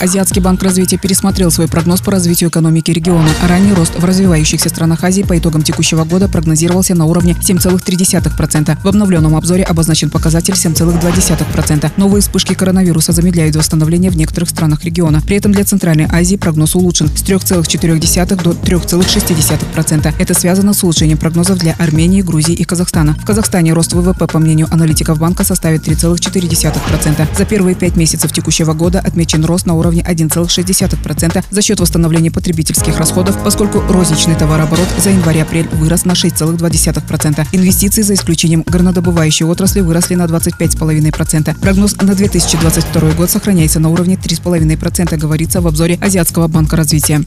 Азиатский банк развития пересмотрел свой прогноз по развитию экономики региона. Ранний рост в развивающихся странах Азии по итогам текущего года прогнозировался на уровне 7,3%. В обновленном обзоре обозначен показатель 7,2%. Новые вспышки коронавируса замедляют восстановление в некоторых странах региона. При этом для Центральной Азии прогноз улучшен с 3,4 до 3,6%. Это связано с улучшением прогнозов для Армении, Грузии и Казахстана. В Казахстане рост ВВП, по мнению аналитиков банка, составит 3,4%. За первые пять месяцев текущего года отмечен рост на уровне уровне 1,6% за счет восстановления потребительских расходов, поскольку розничный товарооборот за январь-апрель вырос на 6,2%. Инвестиции, за исключением горнодобывающей отрасли, выросли на 25,5%. Прогноз на 2022 год сохраняется на уровне 3,5%, говорится в обзоре Азиатского банка развития.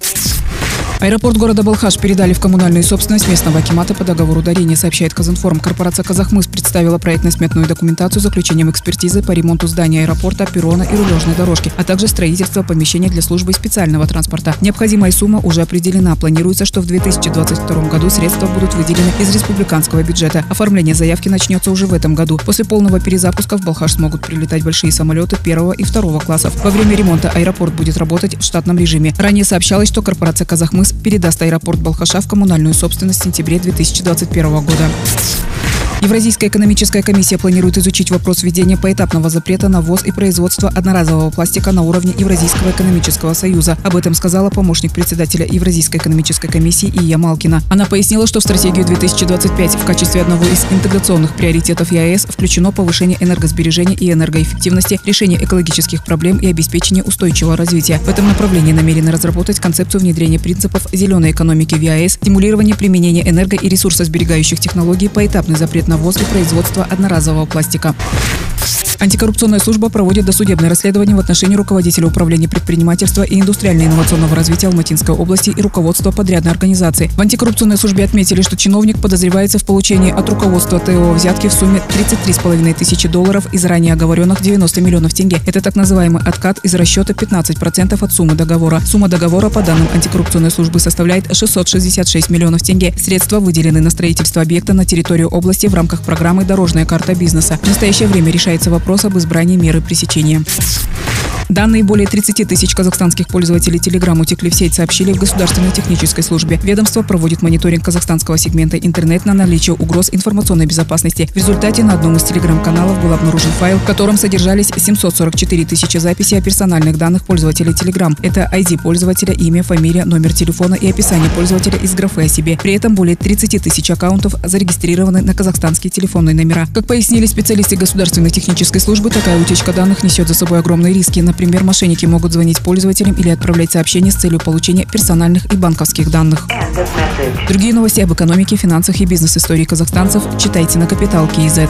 Аэропорт города Балхаш передали в коммунальную собственность местного акимата по договору дарения, сообщает Казинформ. Корпорация «Казахмыс» представила проектно-сметную документацию с заключением экспертизы по ремонту здания аэропорта, перрона и рулежной дорожки, а также строительство помещения для службы специального транспорта. Необходимая сумма уже определена. Планируется, что в 2022 году средства будут выделены из республиканского бюджета. Оформление заявки начнется уже в этом году. После полного перезапуска в Балхаш смогут прилетать большие самолеты первого и второго классов. Во время ремонта аэропорт будет работать в штатном режиме. Ранее сообщалось, что корпорация «Казахмыс» передаст аэропорт Балхаша в коммунальную собственность в сентябре 2021 года. Евразийская экономическая комиссия планирует изучить вопрос введения поэтапного запрета на ввоз и производство одноразового пластика на уровне Евразийского экономического союза. Об этом сказала помощник председателя Евразийской экономической комиссии Ия Малкина. Она пояснила, что в стратегию 2025 в качестве одного из интеграционных приоритетов ЕАЭС включено повышение энергосбережения и энергоэффективности, решение экологических проблем и обеспечение устойчивого развития. В этом направлении намерены разработать концепцию внедрения принципов зеленой экономики в ЕАЭС, стимулирование применения энерго- и ресурсосберегающих технологий, поэтапный запрет на ввоз и одноразового пластика. Антикоррупционная служба проводит досудебное расследование в отношении руководителя управления предпринимательства и индустриально-инновационного развития Алматинской области и руководства подрядной организации. В антикоррупционной службе отметили, что чиновник подозревается в получении от руководства ТО взятки в сумме 33,5 тысячи долларов из ранее оговоренных 90 миллионов тенге. Это так называемый откат из расчета 15% от суммы договора. Сумма договора, по данным антикоррупционной службы, составляет 666 миллионов тенге. Средства выделены на строительство объекта на территорию области в рамках программы «Дорожная карта бизнеса». В настоящее время решается вопрос вопрос об избрании меры пресечения. Данные более 30 тысяч казахстанских пользователей Telegram утекли в сеть, сообщили в Государственной технической службе. Ведомство проводит мониторинг казахстанского сегмента интернет на наличие угроз информационной безопасности. В результате на одном из телеграм-каналов был обнаружен файл, в котором содержались 744 тысячи записей о персональных данных пользователей Telegram. Это ID пользователя, имя, фамилия, номер телефона и описание пользователя из графы о себе. При этом более 30 тысяч аккаунтов зарегистрированы на казахстанские телефонные номера. Как пояснили специалисты Государственной технической службы, такая утечка данных несет за собой огромные риски. Например, мошенники могут звонить пользователям или отправлять сообщения с целью получения персональных и банковских данных. Другие новости об экономике, финансах и бизнес-истории казахстанцев читайте на Капитал Киезет.